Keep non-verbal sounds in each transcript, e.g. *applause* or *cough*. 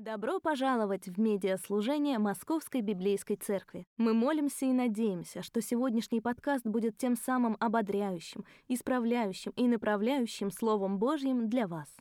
Добро пожаловать в медиаслужение Московской Библейской Церкви. Мы молимся и надеемся, что сегодняшний подкаст будет тем самым ободряющим, исправляющим и направляющим Словом Божьим для вас.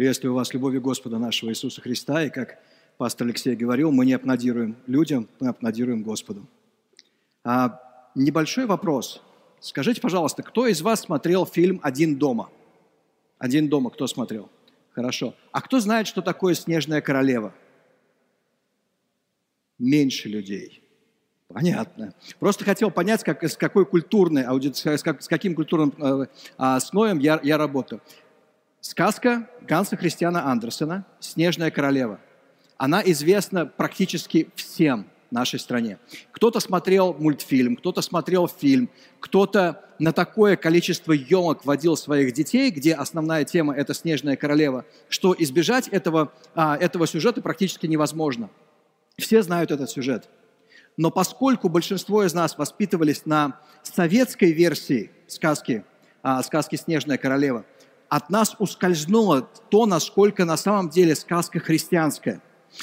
Приветствую вас любовью Господа нашего Иисуса Христа. И как пастор Алексей говорил, мы не аплодируем людям, мы аплодируем Господу. А, небольшой вопрос. Скажите, пожалуйста, кто из вас смотрел фильм «Один дома»? «Один дома» кто смотрел? Хорошо. А кто знает, что такое «Снежная королева»? Меньше людей. Понятно. Просто хотел понять, как, с какой культурной аудиторией, с, как, с каким культурным э, э, слоем я, я работаю. Сказка Ганса Христиана Андерсена «Снежная королева». Она известна практически всем нашей стране. Кто-то смотрел мультфильм, кто-то смотрел фильм, кто-то на такое количество емок водил своих детей, где основная тема – это «Снежная королева», что избежать этого, а, этого сюжета практически невозможно. Все знают этот сюжет. Но поскольку большинство из нас воспитывались на советской версии сказки, а, сказки «Снежная королева», от нас ускользнуло то, насколько на самом деле сказка христианская.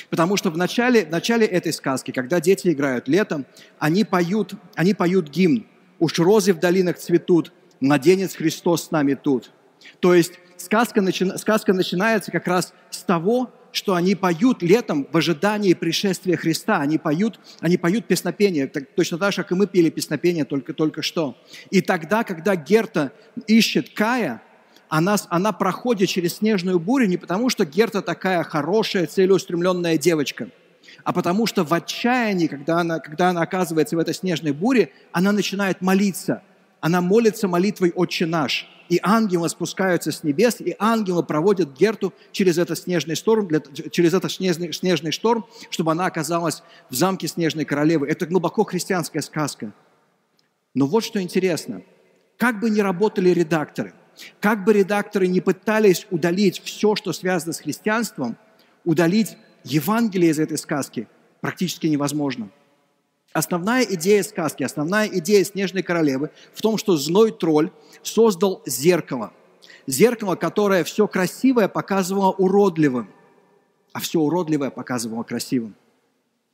Потому что в начале, в начале этой сказки, когда дети играют летом, они поют, они поют гимн «Уж розы в долинах цветут, младенец Христос с нами тут». То есть сказка, начи, сказка начинается как раз с того, что они поют летом в ожидании пришествия Христа. Они поют, они поют песнопение, так, точно так же, как и мы пели песнопение только, только что. И тогда, когда Герта ищет Кая, она, она проходит через снежную бурю не потому, что Герта такая хорошая, целеустремленная девочка, а потому что в отчаянии, когда она, когда она оказывается в этой снежной буре, она начинает молиться. Она молится молитвой «Отче наш». И ангелы спускаются с небес, и ангелы проводят Герту через этот снежный шторм, для, через этот снежный, снежный шторм, чтобы она оказалась в замке Снежной Королевы. Это глубоко христианская сказка. Но вот что интересно. Как бы ни работали редакторы – как бы редакторы не пытались удалить все, что связано с христианством, удалить Евангелие из этой сказки практически невозможно. Основная идея сказки, основная идея «Снежной королевы» в том, что злой тролль создал зеркало. Зеркало, которое все красивое показывало уродливым, а все уродливое показывало красивым.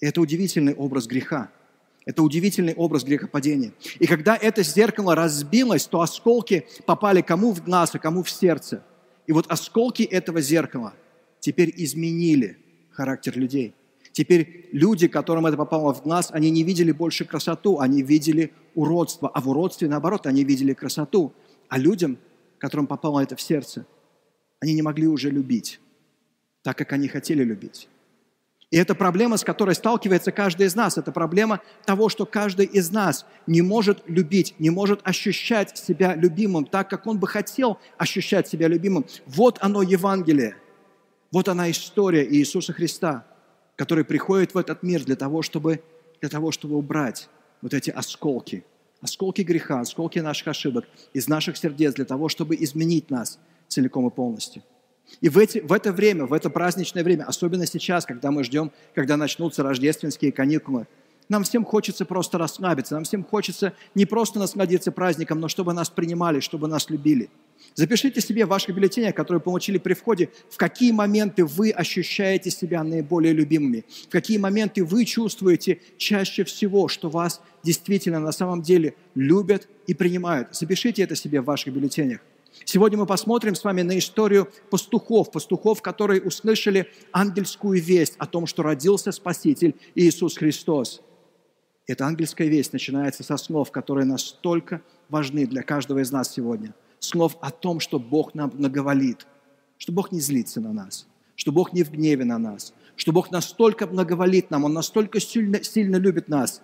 Это удивительный образ греха – это удивительный образ грехопадения. И когда это зеркало разбилось, то осколки попали кому в глаз, а кому в сердце. И вот осколки этого зеркала теперь изменили характер людей. Теперь люди, которым это попало в глаз, они не видели больше красоту, они видели уродство. А в уродстве, наоборот, они видели красоту. А людям, которым попало это в сердце, они не могли уже любить так, как они хотели любить. И это проблема, с которой сталкивается каждый из нас. Это проблема того, что каждый из нас не может любить, не может ощущать себя любимым так, как он бы хотел ощущать себя любимым. Вот оно Евангелие. Вот она история Иисуса Христа, который приходит в этот мир для того, чтобы, для того, чтобы убрать вот эти осколки, осколки греха, осколки наших ошибок из наших сердец, для того, чтобы изменить нас целиком и полностью. И в, эти, в это время, в это праздничное время, особенно сейчас, когда мы ждем, когда начнутся рождественские каникулы, нам всем хочется просто расслабиться, нам всем хочется не просто насладиться праздником, но чтобы нас принимали, чтобы нас любили. Запишите себе в ваших бюллетенях, которые получили при входе, в какие моменты вы ощущаете себя наиболее любимыми, в какие моменты вы чувствуете чаще всего, что вас действительно на самом деле любят и принимают. Запишите это себе в ваших бюллетенях. Сегодня мы посмотрим с вами на историю пастухов, пастухов, которые услышали ангельскую весть о том, что родился Спаситель Иисус Христос. Эта ангельская весть начинается со слов, которые настолько важны для каждого из нас сегодня. Слов о том, что Бог нам наговорит, что Бог не злится на нас, что Бог не в гневе на нас, что Бог настолько благоволит нам, Он настолько сильно, сильно любит нас,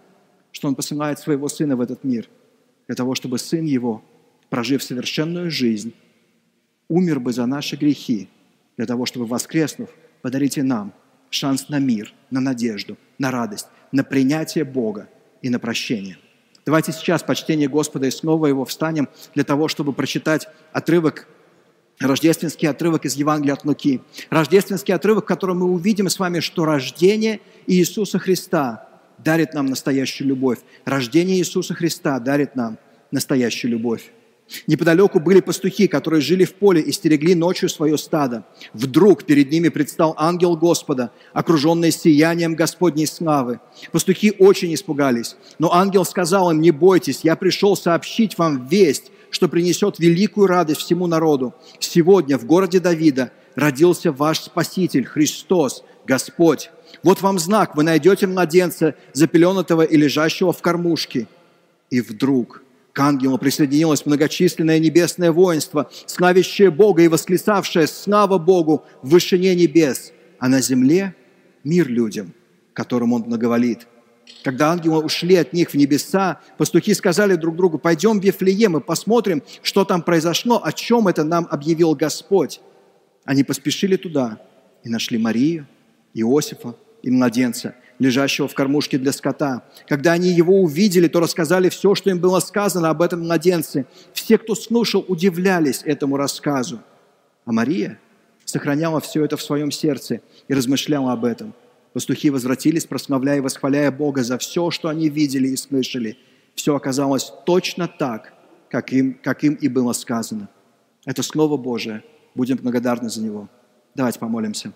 что Он посылает Своего Сына в этот мир, для того, чтобы Сын Его – прожив совершенную жизнь, умер бы за наши грехи, для того, чтобы, воскреснув, подарить нам шанс на мир, на надежду, на радость, на принятие Бога и на прощение. Давайте сейчас почтение Господа и снова его встанем для того, чтобы прочитать отрывок рождественский отрывок из Евангелия от Луки. Рождественский отрывок, в котором мы увидим с вами, что рождение Иисуса Христа дарит нам настоящую любовь. Рождение Иисуса Христа дарит нам настоящую любовь. Неподалеку были пастухи, которые жили в поле и стерегли ночью свое стадо. Вдруг перед ними предстал ангел Господа, окруженный сиянием Господней славы. Пастухи очень испугались, но ангел сказал им, не бойтесь, я пришел сообщить вам весть, что принесет великую радость всему народу. Сегодня в городе Давида родился ваш Спаситель, Христос, Господь. Вот вам знак, вы найдете младенца, запеленутого и лежащего в кормушке. И вдруг к ангелу присоединилось многочисленное небесное воинство, славящее Бога и восклицавшее «Слава Богу в вышине небес!» А на земле мир людям, которым Он благоволит. Когда ангелы ушли от них в небеса, пастухи сказали друг другу, пойдем в Вифлеем и посмотрим, что там произошло, о чем это нам объявил Господь. Они поспешили туда и нашли Марию, Иосифа и младенца, лежащего в кормушке для скота. Когда они его увидели, то рассказали все, что им было сказано об этом младенце. Все, кто слушал, удивлялись этому рассказу. А Мария сохраняла все это в своем сердце и размышляла об этом. Пастухи возвратились, прославляя и восхваляя Бога за все, что они видели и слышали. Все оказалось точно так, как им, как им и было сказано. Это Слово Божие. Будем благодарны за него. Давайте помолимся.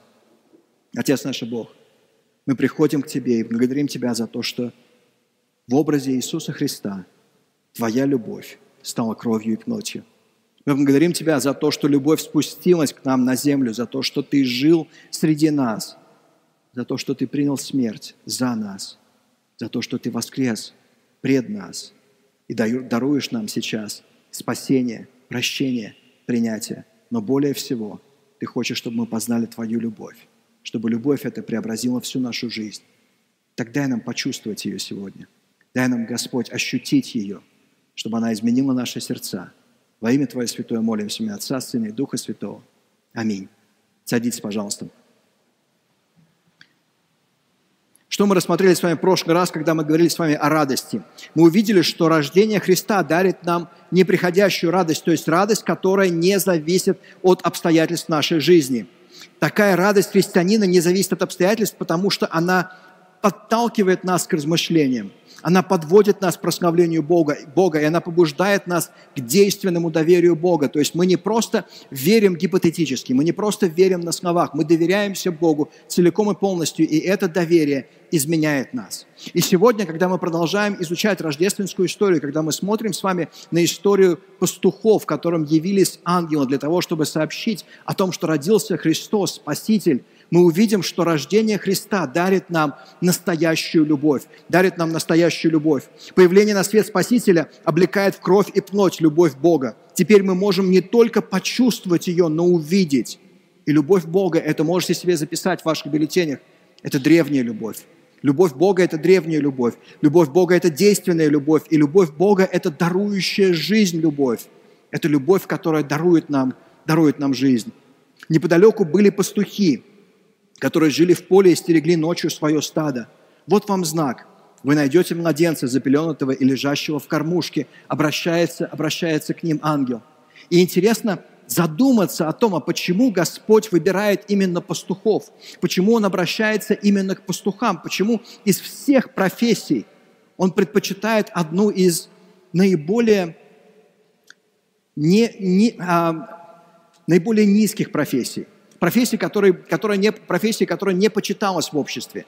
Отец наш Бог, мы приходим к Тебе и благодарим Тебя за то, что в образе Иисуса Христа Твоя любовь стала кровью и плотью. Мы благодарим Тебя за то, что любовь спустилась к нам на землю, за то, что Ты жил среди нас, за то, что Ты принял смерть за нас, за то, что Ты воскрес пред нас и даруешь нам сейчас спасение, прощение, принятие. Но более всего Ты хочешь, чтобы мы познали Твою любовь чтобы любовь эта преобразила всю нашу жизнь. Так дай нам почувствовать ее сегодня. Дай нам, Господь, ощутить ее, чтобы она изменила наши сердца. Во имя Твое Святое молимся, имя Отца, Сына и Духа Святого. Аминь. Садитесь, пожалуйста. Что мы рассмотрели с вами в прошлый раз, когда мы говорили с вами о радости? Мы увидели, что рождение Христа дарит нам неприходящую радость, то есть радость, которая не зависит от обстоятельств нашей жизни – Такая радость христианина не зависит от обстоятельств, потому что она подталкивает нас к размышлениям. Она подводит нас к прославлению Бога, Бога, и она побуждает нас к действенному доверию Бога. То есть мы не просто верим гипотетически, мы не просто верим на словах, мы доверяемся Богу целиком и полностью, и это доверие изменяет нас. И сегодня, когда мы продолжаем изучать рождественскую историю, когда мы смотрим с вами на историю пастухов, которым явились ангелы для того, чтобы сообщить о том, что родился Христос, Спаситель, мы увидим, что рождение Христа дарит нам настоящую любовь, дарит нам настоящую любовь. Появление на свет Спасителя облекает в кровь и плоть любовь Бога. Теперь мы можем не только почувствовать ее, но увидеть. И любовь Бога, это можете себе записать в ваших бюллетенях, это древняя любовь. Любовь Бога – это древняя любовь. Любовь Бога – это действенная любовь. И любовь Бога – это дарующая жизнь любовь. Это любовь, которая дарует нам, дарует нам жизнь. Неподалеку были пастухи, которые жили в поле и стерегли ночью свое стадо. Вот вам знак. Вы найдете младенца, запеленутого и лежащего в кормушке. Обращается, обращается к ним ангел. И интересно задуматься о том, а почему Господь выбирает именно пастухов, почему Он обращается именно к пастухам, почему из всех профессий Он предпочитает одну из наиболее, не, не, а, наиболее низких профессий профессии, которая, которая не, профессии, которая не почиталась в обществе.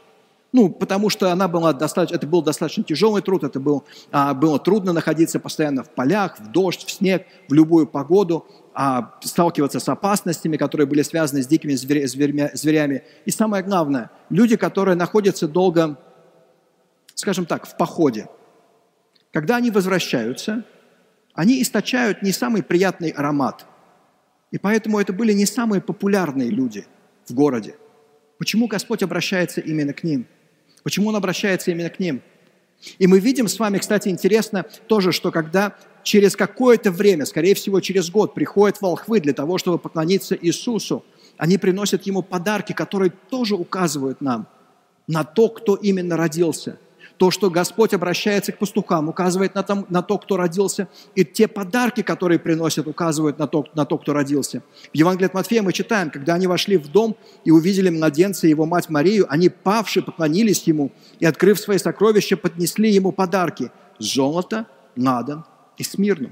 Ну, потому что она была достаточно, это был достаточно тяжелый труд, это был, а, было трудно находиться постоянно в полях, в дождь, в снег, в любую погоду, а, сталкиваться с опасностями, которые были связаны с дикими зверя, зверя, зверями. И самое главное, люди, которые находятся долго, скажем так, в походе, когда они возвращаются, они источают не самый приятный аромат – и поэтому это были не самые популярные люди в городе. Почему Господь обращается именно к ним? Почему Он обращается именно к ним? И мы видим с вами, кстати, интересно тоже, что когда через какое-то время, скорее всего, через год, приходят волхвы для того, чтобы поклониться Иисусу, они приносят Ему подарки, которые тоже указывают нам на то, кто именно родился. То, что Господь обращается к пастухам, указывает на, том, на то, кто родился, и те подарки, которые приносят, указывают на то, на то, кто родился. В Евангелии от Матфея мы читаем, когда они вошли в дом и увидели младенца и его мать Марию, они, павши, поклонились ему и, открыв свои сокровища, поднесли ему подарки – золото, надан и смирну.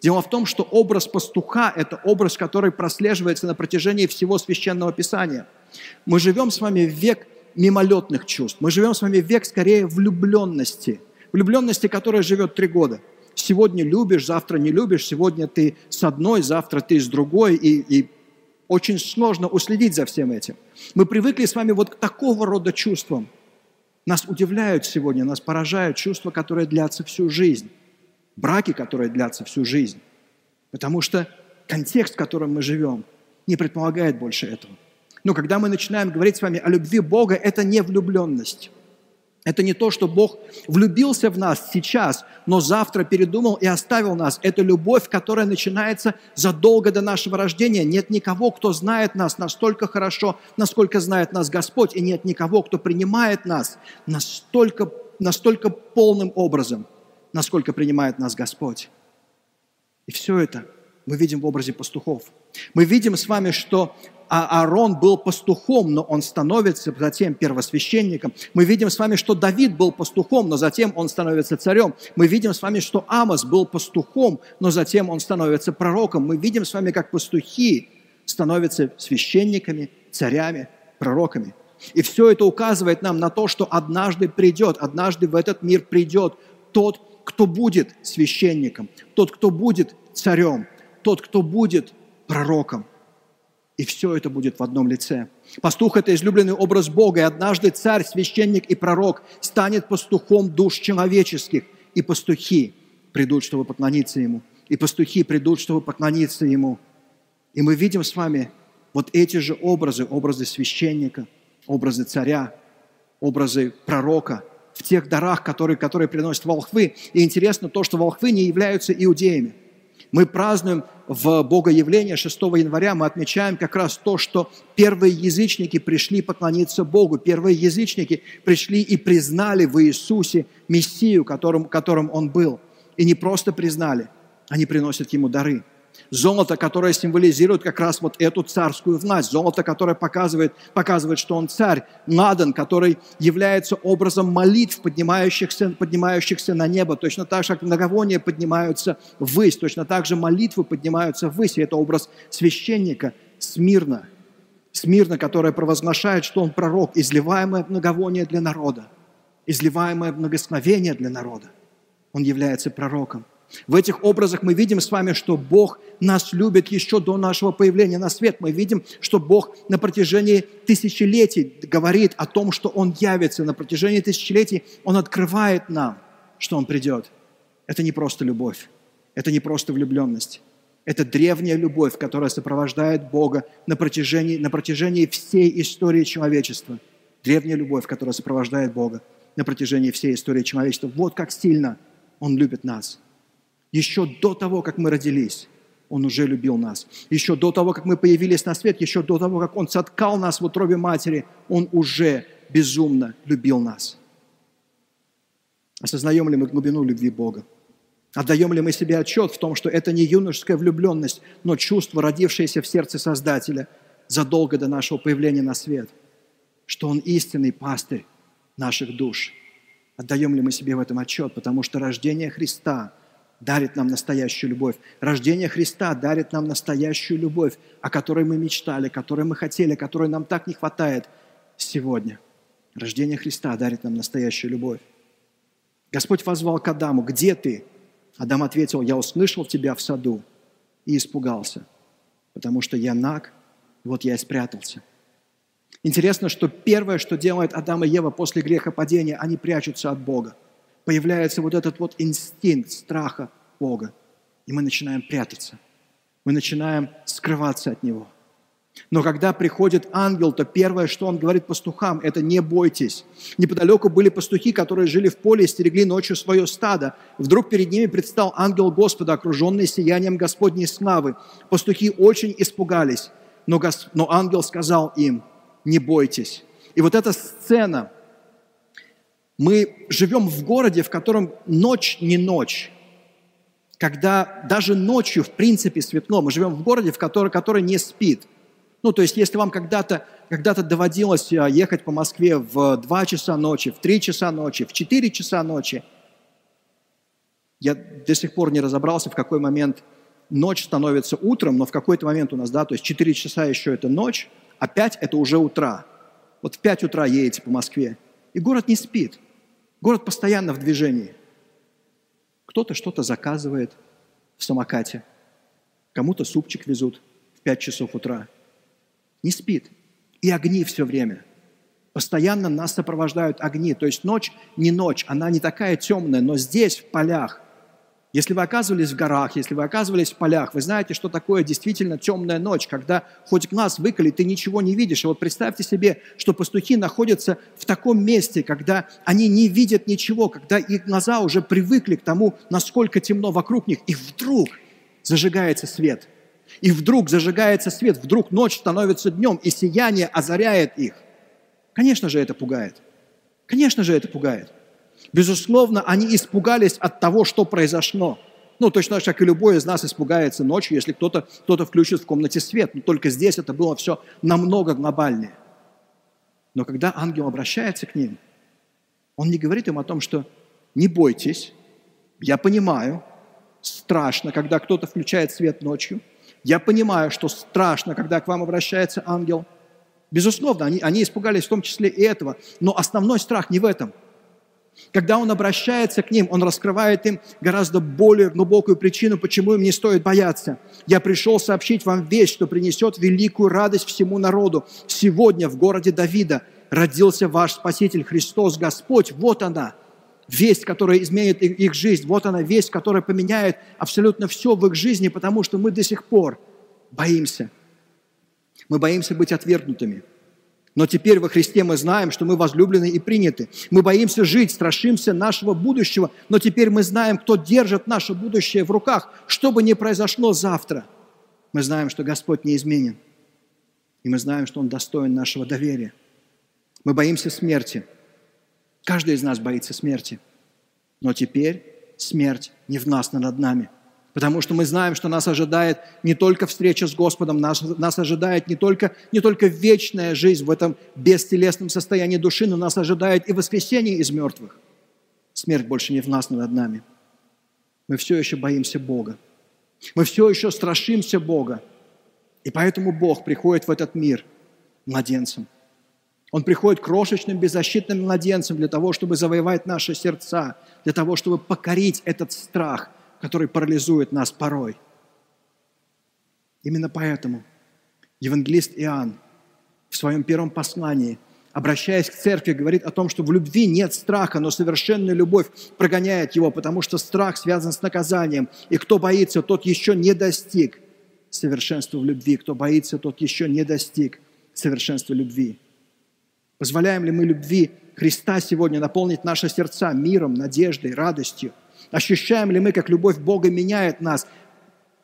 Дело в том, что образ пастуха – это образ, который прослеживается на протяжении всего Священного Писания. Мы живем с вами в век мимолетных чувств. Мы живем с вами век скорее влюбленности. Влюбленности, которая живет три года. Сегодня любишь, завтра не любишь, сегодня ты с одной, завтра ты с другой, и, и очень сложно уследить за всем этим. Мы привыкли с вами вот к такого рода чувствам. Нас удивляют сегодня, нас поражают чувства, которые длятся всю жизнь. Браки, которые длятся всю жизнь. Потому что контекст, в котором мы живем, не предполагает больше этого. Но когда мы начинаем говорить с вами о любви Бога, это не влюбленность. Это не то, что Бог влюбился в нас сейчас, но завтра передумал и оставил нас. Это любовь, которая начинается задолго до нашего рождения. Нет никого, кто знает нас настолько хорошо, насколько знает нас Господь, и нет никого, кто принимает нас настолько, настолько полным образом, насколько принимает нас Господь. И все это мы видим в образе пастухов. Мы видим с вами, что а Аарон был пастухом, но он становится затем первосвященником. Мы видим с вами, что Давид был пастухом, но затем он становится царем. Мы видим с вами, что Амос был пастухом, но затем он становится пророком. Мы видим с вами, как пастухи становятся священниками, царями, пророками. И все это указывает нам на то, что однажды придет, однажды в этот мир придет тот, кто будет священником, тот, кто будет царем, тот, кто будет пророком. И все это будет в одном лице. Пастух – это излюбленный образ Бога, и однажды царь, священник и пророк станет пастухом душ человеческих, и пастухи придут, чтобы поклониться Ему. И пастухи придут, чтобы поклониться Ему. И мы видим с вами вот эти же образы, образы священника, образы царя, образы пророка в тех дарах, которые, которые приносят волхвы. И интересно то, что волхвы не являются иудеями. Мы празднуем в Богоявление 6 января, мы отмечаем как раз то, что первые язычники пришли поклониться Богу, первые язычники пришли и признали в Иисусе Мессию, которым, которым Он был. И не просто признали, они приносят Ему дары – Золото, которое символизирует как раз вот эту царскую власть. Золото, которое показывает, показывает, что он царь. Ладан, который является образом молитв, поднимающихся, поднимающихся на небо. Точно так же, как многовония поднимаются ввысь. Точно так же молитвы поднимаются ввысь. И это образ священника Смирно. Смирно, которое провозглашает, что он пророк, изливаемое многовоние для народа. Изливаемое благословение для народа. Он является пророком. В этих образах мы видим с вами, что Бог нас любит еще до нашего появления на свет. Мы видим, что Бог на протяжении тысячелетий говорит о том, что Он явится. На протяжении тысячелетий Он открывает нам, что Он придет. Это не просто любовь, это не просто влюбленность. Это древняя любовь, которая сопровождает Бога на протяжении, на протяжении всей истории человечества. Древняя любовь, которая сопровождает Бога на протяжении всей истории человечества. Вот как сильно Он любит нас – еще до того, как мы родились, Он уже любил нас. Еще до того, как мы появились на свет, еще до того, как Он соткал нас в утробе матери, Он уже безумно любил нас. Осознаем ли мы глубину любви Бога? Отдаем ли мы себе отчет в том, что это не юношеская влюбленность, но чувство, родившееся в сердце Создателя задолго до нашего появления на свет, что Он истинный пастырь наших душ? Отдаем ли мы себе в этом отчет? Потому что рождение Христа – дарит нам настоящую любовь. Рождение Христа дарит нам настоящую любовь, о которой мы мечтали, которой мы хотели, которой нам так не хватает сегодня. Рождение Христа дарит нам настоящую любовь. Господь возвал к Адаму, где ты? Адам ответил, я услышал тебя в саду и испугался, потому что я наг, вот я и спрятался. Интересно, что первое, что делает Адам и Ева после греха падения, они прячутся от Бога появляется вот этот вот инстинкт страха Бога. И мы начинаем прятаться. Мы начинаем скрываться от Него. Но когда приходит ангел, то первое, что он говорит пастухам, это «не бойтесь». Неподалеку были пастухи, которые жили в поле и стерегли ночью свое стадо. Вдруг перед ними предстал ангел Господа, окруженный сиянием Господней славы. Пастухи очень испугались, но, Гос... но ангел сказал им «не бойтесь». И вот эта сцена – Мы живем в городе, в котором ночь не ночь. Когда даже ночью, в принципе, светло. Мы живем в городе, в который, который не спит. Ну, то есть, если вам когда-то когда доводилось а, ехать по Москве в 2 часа ночи, в 3 часа ночи, в 4 часа ночи, я до сих пор не разобрался, в какой момент ночь становится утром, но в какой-то момент у нас, да, то есть 4 часа еще это ночь, а 5 это уже утра. Вот в 5 утра едете по Москве, и город не спит. Город постоянно в движении. Кто-то что-то заказывает в самокате, кому-то супчик везут в 5 часов утра. Не спит. И огни все время. Постоянно нас сопровождают огни. То есть ночь не ночь, она не такая темная, но здесь, в полях, если вы оказывались в горах, если вы оказывались в полях, вы знаете, что такое действительно темная ночь, когда хоть глаз выколи, ты ничего не видишь. И вот представьте себе, что пастухи находятся в таком месте, когда они не видят ничего, когда их глаза уже привыкли к тому, насколько темно вокруг них, и вдруг зажигается свет. И вдруг зажигается свет, вдруг ночь становится днем, и сияние озаряет их. Конечно же, это пугает. Конечно же, это пугает. Безусловно, они испугались от того, что произошло. Ну, точно так, как и любой из нас испугается ночью, если кто-то кто включит в комнате свет. Но только здесь это было все намного глобальнее. Но когда ангел обращается к ним, он не говорит им о том, что не бойтесь, я понимаю, страшно, когда кто-то включает свет ночью. Я понимаю, что страшно, когда к вам обращается ангел. Безусловно, они, они испугались в том числе и этого. Но основной страх не в этом – когда он обращается к ним, он раскрывает им гораздо более глубокую причину, почему им не стоит бояться. «Я пришел сообщить вам вещь, что принесет великую радость всему народу. Сегодня в городе Давида родился ваш Спаситель Христос Господь. Вот она, весть, которая изменит их жизнь. Вот она, весть, которая поменяет абсолютно все в их жизни, потому что мы до сих пор боимся. Мы боимся быть отвергнутыми. Но теперь во Христе мы знаем, что мы возлюблены и приняты. Мы боимся жить, страшимся нашего будущего, но теперь мы знаем, кто держит наше будущее в руках, что бы ни произошло завтра. Мы знаем, что Господь неизменен. И мы знаем, что Он достоин нашего доверия. Мы боимся смерти. Каждый из нас боится смерти. Но теперь смерть не в нас, но над нами – Потому что мы знаем, что нас ожидает не только встреча с Господом, нас, нас ожидает не только, не только вечная жизнь в этом бестелесном состоянии души, но нас ожидает и воскресение из мертвых. Смерть больше не в нас, но над нами. Мы все еще боимся Бога. Мы все еще страшимся Бога. И поэтому Бог приходит в этот мир младенцем. Он приходит крошечным, беззащитным младенцем для того, чтобы завоевать наши сердца, для того, чтобы покорить этот страх – который парализует нас порой. Именно поэтому евангелист Иоанн в своем первом послании, обращаясь к церкви, говорит о том, что в любви нет страха, но совершенная любовь прогоняет его, потому что страх связан с наказанием. И кто боится, тот еще не достиг совершенства в любви. Кто боится, тот еще не достиг совершенства любви. Позволяем ли мы любви Христа сегодня наполнить наши сердца миром, надеждой, радостью? Ощущаем ли мы, как любовь Бога меняет нас?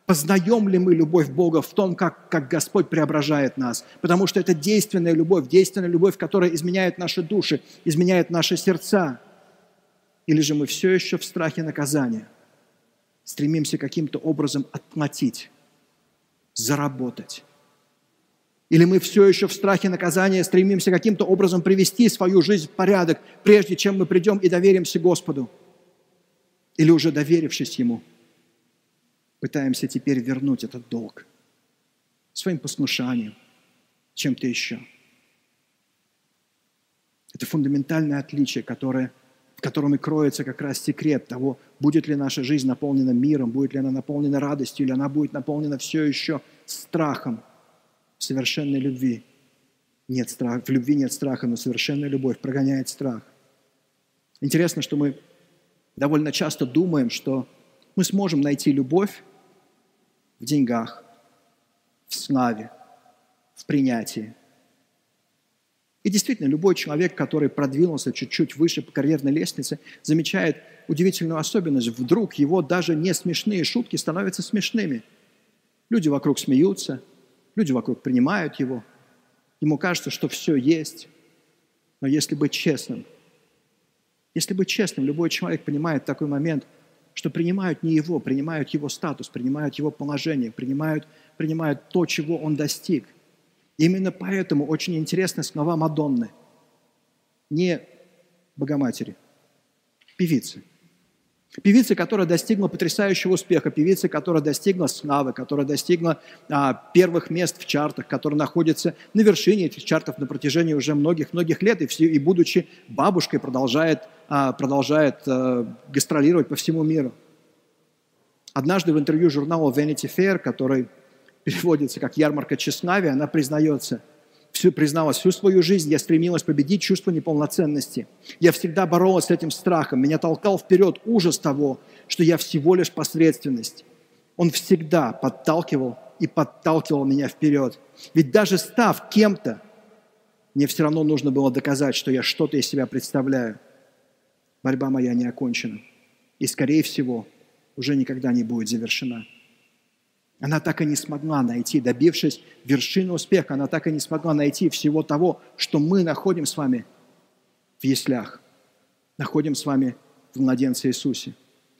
Познаем ли мы любовь Бога в том, как, как Господь преображает нас? Потому что это действенная любовь, действенная любовь, которая изменяет наши души, изменяет наши сердца. Или же мы все еще в страхе наказания, стремимся каким-то образом отплатить, заработать. Или мы все еще в страхе наказания стремимся каким-то образом привести свою жизнь в порядок, прежде чем мы придем и доверимся Господу – или уже доверившись Ему, пытаемся теперь вернуть этот долг своим послушанием, чем-то еще. Это фундаментальное отличие, которое, в котором и кроется как раз секрет того, будет ли наша жизнь наполнена миром, будет ли она наполнена радостью, или она будет наполнена все еще страхом совершенной любви. Нет страха, в любви нет страха, но совершенная любовь прогоняет страх. Интересно, что мы довольно часто думаем, что мы сможем найти любовь в деньгах, в славе, в принятии. И действительно, любой человек, который продвинулся чуть-чуть выше по карьерной лестнице, замечает удивительную особенность. Вдруг его даже не смешные шутки становятся смешными. Люди вокруг смеются, люди вокруг принимают его. Ему кажется, что все есть. Но если быть честным – Если быть честным, любой человек понимает такой момент, что принимают не его, принимают его статус, принимают его положение, принимают, принимают то, чего он достиг. Именно поэтому очень интересны слова Мадонны. Не Богоматери, певицы – Певица, которая достигла потрясающего успеха, певица, которая достигла славы, которая достигла а, первых мест в чартах, которая находится на вершине этих чартов на протяжении уже многих-многих лет, и, все, и будучи бабушкой продолжает, продолжает а, гастролировать по всему миру. Однажды в интервью журнала Vanity Fair, который *laughs* переводится как «Ярмарка тщеславия», она признается – всю, призналась, всю свою жизнь я стремилась победить чувство неполноценности. Я всегда боролась с этим страхом. Меня толкал вперед ужас того, что я всего лишь посредственность. Он всегда подталкивал и подталкивал меня вперед. Ведь даже став кем-то, мне все равно нужно было доказать, что я что-то из себя представляю. Борьба моя не окончена. И, скорее всего, уже никогда не будет завершена. Она так и не смогла найти, добившись вершины успеха, она так и не смогла найти всего того, что мы находим с вами в яслях, находим с вами в младенце Иисусе.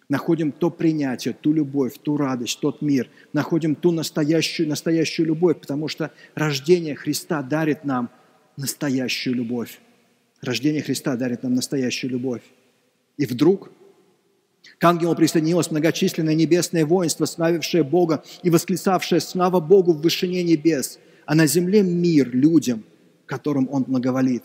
Находим то принятие, ту любовь, ту радость, тот мир. Находим ту настоящую, настоящую любовь, потому что рождение Христа дарит нам настоящую любовь. Рождение Христа дарит нам настоящую любовь. И вдруг к ангелу присоединилось многочисленное небесное воинство, славившее Бога и восклицавшее «Слава Богу в вышине небес!» А на земле мир людям, которым Он благоволит.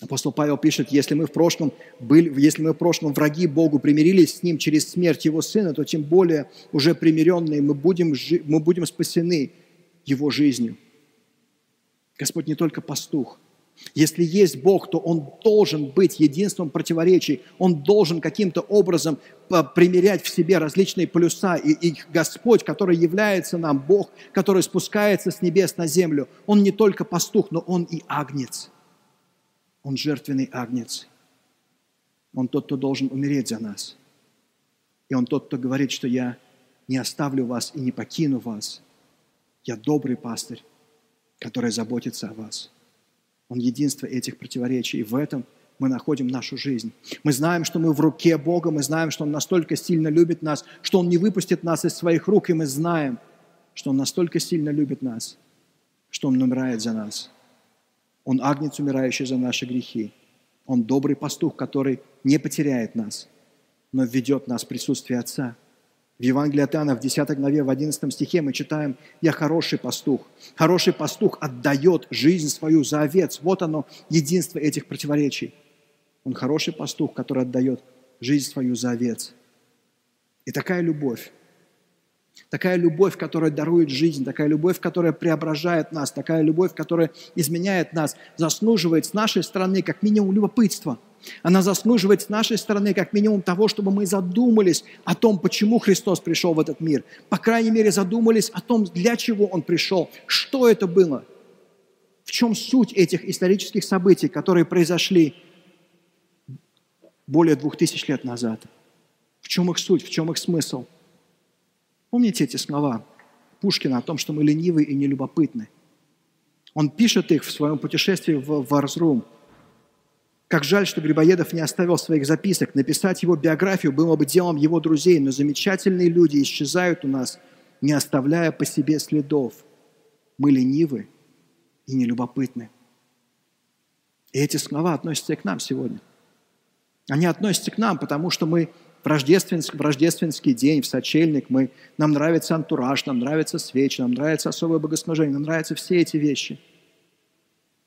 Апостол Павел пишет, если мы в прошлом были, если мы в прошлом враги Богу примирились с Ним через смерть Его Сына, то тем более уже примиренные мы будем, мы будем спасены Его жизнью. Господь не только пастух – если есть Бог, то Он должен быть единством противоречий. Он должен каким-то образом примерять в себе различные полюса. И, и Господь, который является нам, Бог, который спускается с небес на землю, Он не только пастух, но Он и агнец. Он жертвенный агнец. Он тот, кто должен умереть за нас. И Он тот, кто говорит, что я не оставлю вас и не покину вас. Я добрый пастырь, который заботится о вас. Он единство этих противоречий. И в этом мы находим нашу жизнь. Мы знаем, что мы в руке Бога, мы знаем, что Он настолько сильно любит нас, что Он не выпустит нас из своих рук, и мы знаем, что Он настолько сильно любит нас, что Он умирает за нас. Он агнец, умирающий за наши грехи. Он добрый пастух, который не потеряет нас, но введет нас в присутствие Отца – в Евангелии от Иоанна в 10 главе, в 11 стихе мы читаем «Я хороший пастух». Хороший пастух отдает жизнь свою за овец. Вот оно, единство этих противоречий. Он хороший пастух, который отдает жизнь свою за овец. И такая любовь, такая любовь, которая дарует жизнь, такая любовь, которая преображает нас, такая любовь, которая изменяет нас, заслуживает с нашей стороны как минимум любопытства – она заслуживает с нашей стороны как минимум того, чтобы мы задумались о том, почему Христос пришел в этот мир. По крайней мере, задумались о том, для чего Он пришел, что это было, в чем суть этих исторических событий, которые произошли более двух тысяч лет назад. В чем их суть, в чем их смысл? Помните эти слова Пушкина о том, что мы ленивы и нелюбопытны? Он пишет их в своем путешествии в Варзрум – как жаль, что Грибоедов не оставил своих записок. Написать его биографию было бы делом его друзей, но замечательные люди исчезают у нас, не оставляя по себе следов. Мы ленивы и нелюбопытны. И эти слова относятся и к нам сегодня. Они относятся к нам, потому что мы в рождественский, в рождественский день, в сочельник, мы, нам нравится антураж, нам нравятся свечи, нам нравится особое богослужение, нам нравятся все эти вещи.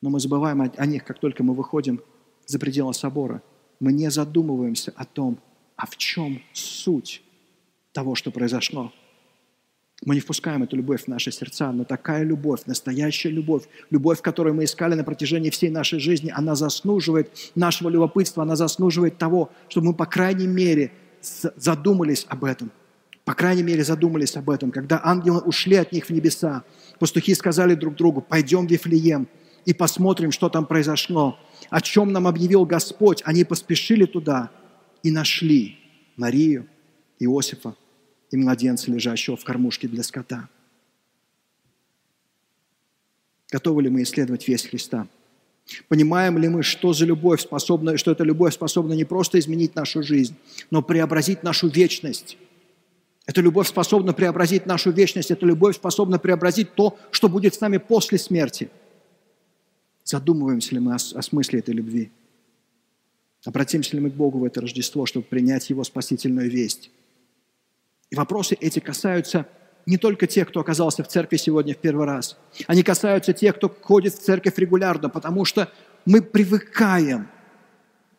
Но мы забываем о, о них, как только мы выходим за пределы собора, мы не задумываемся о том, а в чем суть того, что произошло. Мы не впускаем эту любовь в наши сердца, но такая любовь, настоящая любовь, любовь, которую мы искали на протяжении всей нашей жизни, она заслуживает нашего любопытства, она заслуживает того, чтобы мы, по крайней мере, задумались об этом. По крайней мере, задумались об этом. Когда ангелы ушли от них в небеса, пастухи сказали друг другу, пойдем в Вифлеем и посмотрим, что там произошло о чем нам объявил Господь, они поспешили туда и нашли Марию, Иосифа и младенца, лежащего в кормушке для скота. Готовы ли мы исследовать весь Христа? Понимаем ли мы, что за любовь способна, что эта любовь способна не просто изменить нашу жизнь, но преобразить нашу вечность? Эта любовь способна преобразить нашу вечность, эта любовь способна преобразить то, что будет с нами после смерти. Задумываемся ли мы о, о смысле этой любви? Обратимся ли мы к Богу в это Рождество, чтобы принять Его спасительную весть? И вопросы эти касаются не только тех, кто оказался в церкви сегодня в первый раз. Они касаются тех, кто ходит в церковь регулярно, потому что мы привыкаем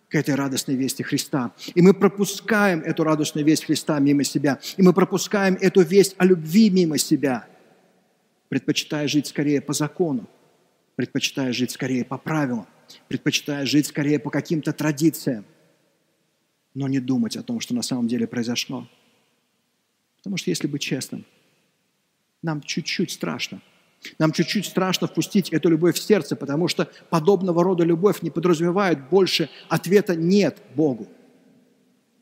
к этой радостной вести Христа. И мы пропускаем эту радостную весть Христа мимо себя. И мы пропускаем эту весть о любви мимо себя, предпочитая жить скорее по закону, предпочитая жить скорее по правилам, предпочитая жить скорее по каким-то традициям, но не думать о том, что на самом деле произошло. Потому что, если быть честным, нам чуть-чуть страшно. Нам чуть-чуть страшно впустить эту любовь в сердце, потому что подобного рода любовь не подразумевает больше ответа «нет» Богу.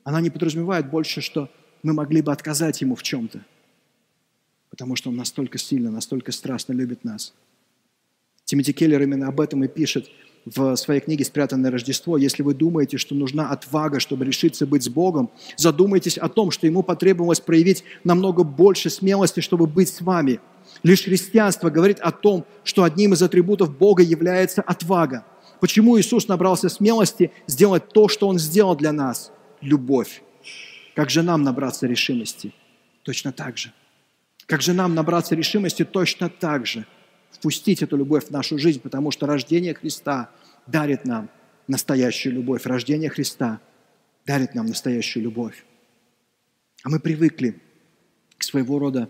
Она не подразумевает больше, что мы могли бы отказать Ему в чем-то, потому что Он настолько сильно, настолько страстно любит нас. Тимоти Келлер именно об этом и пишет в своей книге «Спрятанное Рождество». Если вы думаете, что нужна отвага, чтобы решиться быть с Богом, задумайтесь о том, что Ему потребовалось проявить намного больше смелости, чтобы быть с вами. Лишь христианство говорит о том, что одним из атрибутов Бога является отвага. Почему Иисус набрался смелости сделать то, что Он сделал для нас? Любовь. Как же нам набраться решимости? Точно так же. Как же нам набраться решимости? Точно так же – впустить эту любовь в нашу жизнь, потому что рождение Христа дарит нам настоящую любовь. Рождение Христа дарит нам настоящую любовь. А мы привыкли к своего рода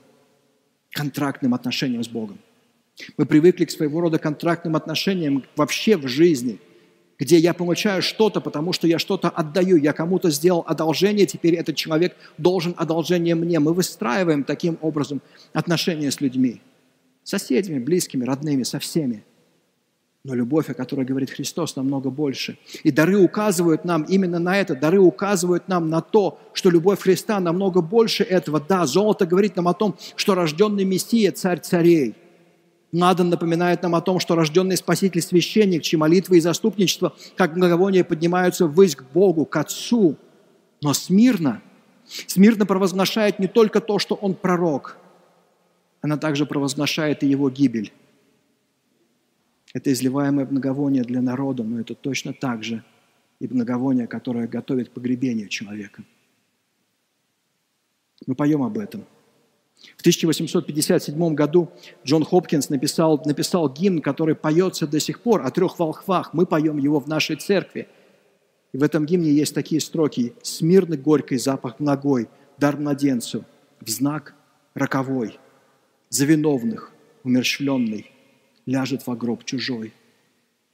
контрактным отношениям с Богом. Мы привыкли к своего рода контрактным отношениям вообще в жизни, где я получаю что-то, потому что я что-то отдаю, я кому-то сделал одолжение, теперь этот человек должен одолжение мне. Мы выстраиваем таким образом отношения с людьми соседями, близкими, родными, со всеми. Но любовь, о которой говорит Христос, намного больше. И дары указывают нам именно на это. Дары указывают нам на то, что любовь Христа намного больше этого. Да, золото говорит нам о том, что рожденный Мессия – царь царей. Надан напоминает нам о том, что рожденный Спаситель – священник, чьи молитвы и заступничество, как благовоние, поднимаются ввысь к Богу, к Отцу. Но смирно, смирно провозглашает не только то, что он пророк – она также провозглашает и его гибель. Это изливаемое благовоние для народа, но это точно так же и благовоние, которое готовит погребение человека. Мы поем об этом. В 1857 году Джон Хопкинс написал, написал гимн, который поется до сих пор о трех волхвах. Мы поем его в нашей церкви. И в этом гимне есть такие строки «Смирный горький запах ногой, дар младенцу, в знак роковой» за виновных умерщвленный ляжет во гроб чужой.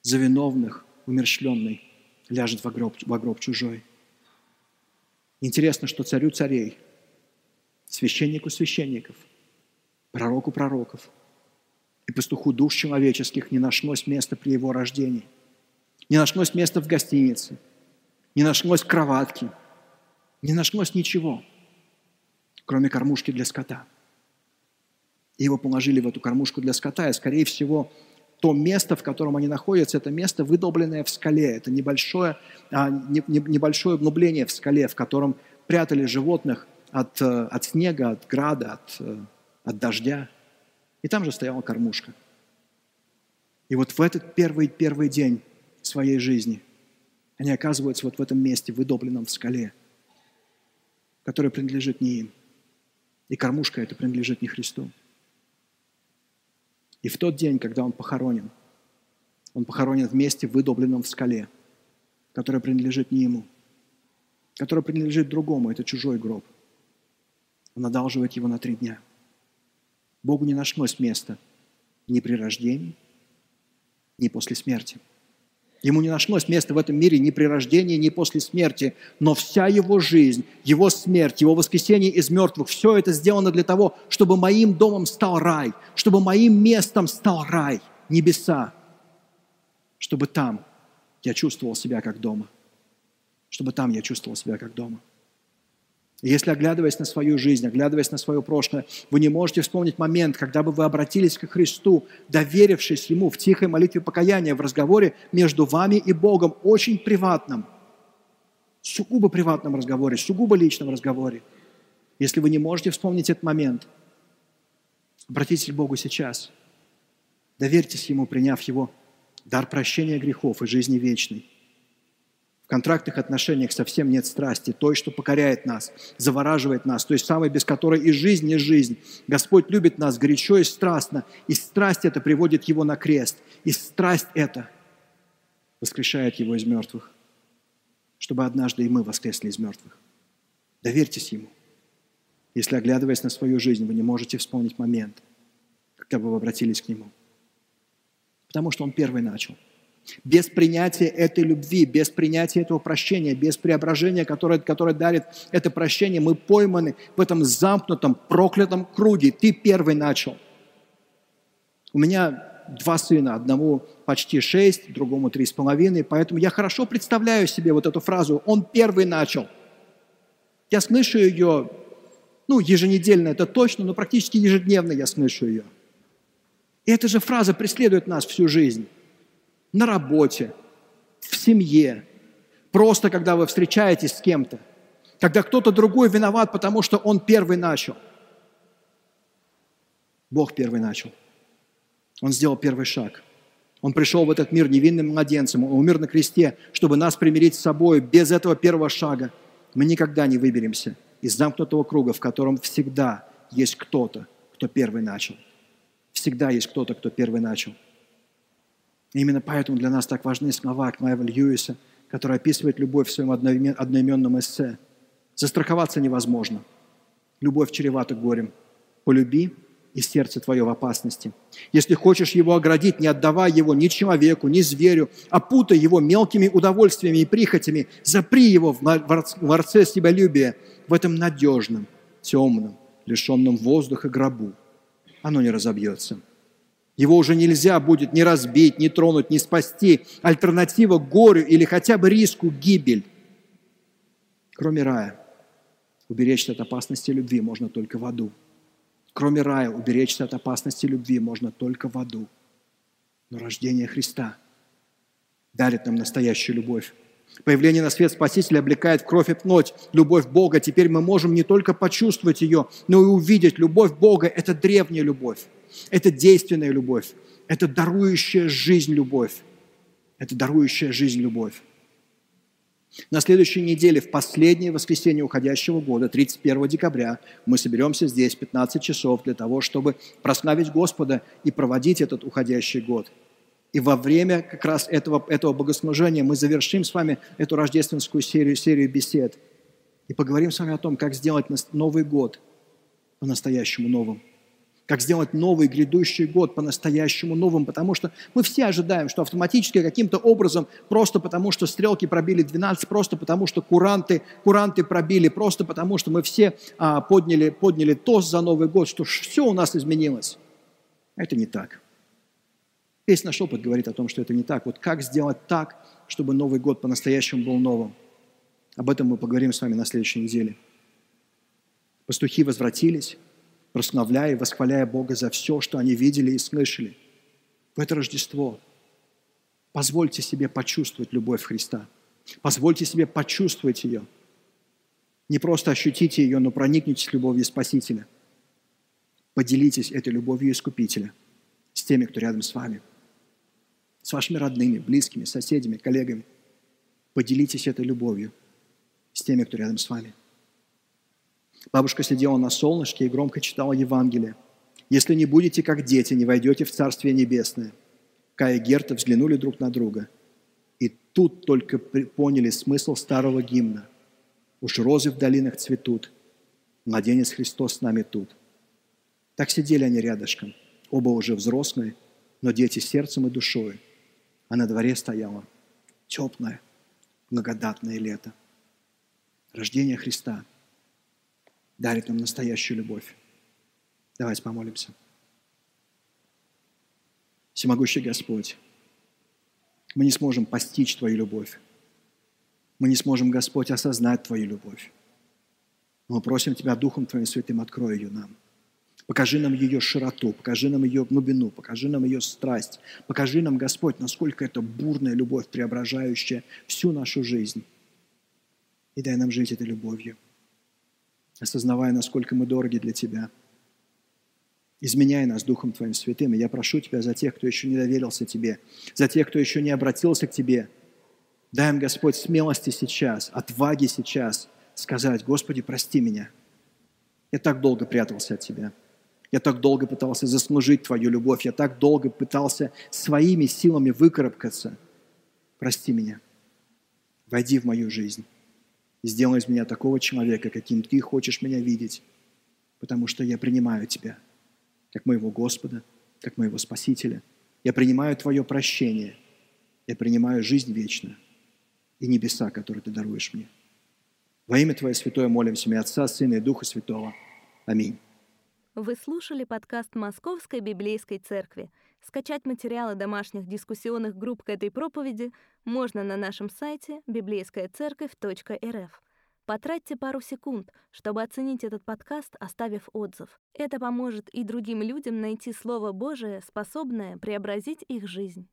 За виновных умерщвленный ляжет во гроб, во гроб чужой. Интересно, что царю царей, священнику священников, пророку пророков и пастуху душ человеческих не нашлось места при его рождении. Не нашлось места в гостинице, не нашлось кроватки, не нашлось ничего, кроме кормушки для скота – и его положили в эту кормушку для скота, и, скорее всего, то место, в котором они находятся, это место, выдолбленное в скале. Это небольшое, а, не, не, небольшое углубление в скале, в котором прятали животных от, э, от снега, от града, от, э, от дождя. И там же стояла кормушка. И вот в этот первый, первый день своей жизни они оказываются вот в этом месте, выдобленном в скале, которое принадлежит не им. И кормушка это принадлежит не Христу. И в тот день, когда он похоронен, он похоронен в месте, выдобленном в скале, которое принадлежит не ему, которое принадлежит другому, это чужой гроб. Он одалживает его на три дня. Богу не нашлось места ни при рождении, ни после смерти. Ему не нашлось места в этом мире ни при рождении, ни после смерти. Но вся его жизнь, его смерть, его воскресение из мертвых, все это сделано для того, чтобы моим домом стал рай, чтобы моим местом стал рай, небеса, чтобы там я чувствовал себя как дома, чтобы там я чувствовал себя как дома. Если, оглядываясь на свою жизнь, оглядываясь на свое прошлое, вы не можете вспомнить момент, когда бы вы обратились к Христу, доверившись Ему в тихой молитве покаяния, в разговоре между вами и Богом, очень приватном, сугубо приватном разговоре, сугубо личном разговоре. Если вы не можете вспомнить этот момент, обратитесь к Богу сейчас. Доверьтесь Ему, приняв Его дар прощения грехов и жизни вечной. В контрактных отношениях совсем нет страсти, той, что покоряет нас, завораживает нас, той самой, без которой и жизнь не жизнь. Господь любит нас горячо и страстно, и страсть эта приводит Его на крест, и страсть эта воскрешает Его из мертвых, чтобы однажды и мы воскресли из мертвых. Доверьтесь Ему. Если, оглядываясь на свою жизнь, вы не можете вспомнить момент, когда вы обратились к Нему. Потому что Он первый начал – без принятия этой любви, без принятия этого прощения, без преображения, которое, которое дарит это прощение, мы пойманы в этом замкнутом, проклятом круге. Ты первый начал. У меня два сына, одному почти шесть, другому три с половиной, поэтому я хорошо представляю себе вот эту фразу «он первый начал». Я слышу ее, ну, еженедельно это точно, но практически ежедневно я слышу ее. И эта же фраза преследует нас всю жизнь на работе, в семье, просто когда вы встречаетесь с кем-то, когда кто-то другой виноват, потому что он первый начал. Бог первый начал. Он сделал первый шаг. Он пришел в этот мир невинным младенцем, он умер на кресте, чтобы нас примирить с собой. Без этого первого шага мы никогда не выберемся из замкнутого круга, в котором всегда есть кто-то, кто первый начал. Всегда есть кто-то, кто первый начал. Именно поэтому для нас так важны слова Кнайва Льюиса, который описывает любовь в своем одноименном эссе. Застраховаться невозможно. Любовь чревата горем. Полюби, и сердце твое в опасности. Если хочешь его оградить, не отдавай его ни человеку, ни зверю, а путай его мелкими удовольствиями и прихотями, запри его в дворце себялюбия, в этом надежном, темном, лишенном воздуха гробу. Оно не разобьется. Его уже нельзя будет ни разбить, ни тронуть, ни спасти. Альтернатива горю или хотя бы риску гибель. Кроме рая, уберечься от опасности любви можно только в аду. Кроме рая, уберечься от опасности любви можно только в аду. Но рождение Христа дарит нам настоящую любовь. Появление на свет Спасителя облекает в кровь и плоть любовь Бога. Теперь мы можем не только почувствовать ее, но и увидеть. Любовь Бога – это древняя любовь. Это действенная любовь. Это дарующая жизнь любовь. Это дарующая жизнь любовь. На следующей неделе, в последнее воскресенье уходящего года, 31 декабря, мы соберемся здесь 15 часов для того, чтобы прославить Господа и проводить этот уходящий год. И во время как раз этого, этого богослужения мы завершим с вами эту рождественскую серию, серию бесед и поговорим с вами о том, как сделать Новый год по-настоящему новым как сделать новый грядущий год по-настоящему новым, потому что мы все ожидаем, что автоматически каким-то образом, просто потому что стрелки пробили 12, просто потому что куранты, куранты пробили, просто потому что мы все а, подняли, подняли тост за Новый год, что все у нас изменилось. Это не так. Весь наш опыт говорит о том, что это не так. Вот как сделать так, чтобы Новый год по-настоящему был новым? Об этом мы поговорим с вами на следующей неделе. Пастухи возвратились, прославляя и восхваляя Бога за все, что они видели и слышали. В это Рождество позвольте себе почувствовать любовь Христа. Позвольте себе почувствовать ее. Не просто ощутите ее, но проникнитесь любовью Спасителя. Поделитесь этой любовью Искупителя с теми, кто рядом с вами, с вашими родными, близкими, соседями, коллегами. Поделитесь этой любовью с теми, кто рядом с вами. Бабушка сидела на солнышке и громко читала Евангелие. «Если не будете как дети, не войдете в Царствие Небесное». Кая и Герта взглянули друг на друга. И тут только поняли смысл старого гимна. «Уж розы в долинах цветут, младенец Христос с нами тут». Так сидели они рядышком, оба уже взрослые, но дети сердцем и душой. А на дворе стояло теплое, благодатное лето. Рождение Христа – дарит нам настоящую любовь. Давайте помолимся. Всемогущий Господь, мы не сможем постичь Твою любовь. Мы не сможем, Господь, осознать Твою любовь. Мы просим Тебя Духом Твоим Святым, открой ее нам. Покажи нам ее широту, покажи нам ее глубину, покажи нам ее страсть. Покажи нам, Господь, насколько это бурная любовь, преображающая всю нашу жизнь. И дай нам жить этой любовью, осознавая, насколько мы дороги для Тебя. Изменяй нас Духом Твоим Святым. И я прошу Тебя за тех, кто еще не доверился Тебе, за тех, кто еще не обратился к Тебе. Дай им, Господь, смелости сейчас, отваги сейчас сказать, Господи, прости меня. Я так долго прятался от Тебя. Я так долго пытался заслужить Твою любовь. Я так долго пытался своими силами выкарабкаться. Прости меня. Войди в мою жизнь. И сделай из меня такого человека, каким Ты хочешь меня видеть. Потому что я принимаю Тебя как моего Господа, как моего Спасителя. Я принимаю Твое прощение. Я принимаю жизнь вечную и небеса, которые Ты даруешь мне. Во имя Твое святое молимся, имя Отца, Сына и Духа Святого. Аминь. Вы слушали подкаст Московской Библейской Церкви. Скачать материалы домашних дискуссионных групп к этой проповеди можно на нашем сайте библейскаяцерковь.рф. Потратьте пару секунд, чтобы оценить этот подкаст, оставив отзыв. Это поможет и другим людям найти Слово Божие, способное преобразить их жизнь.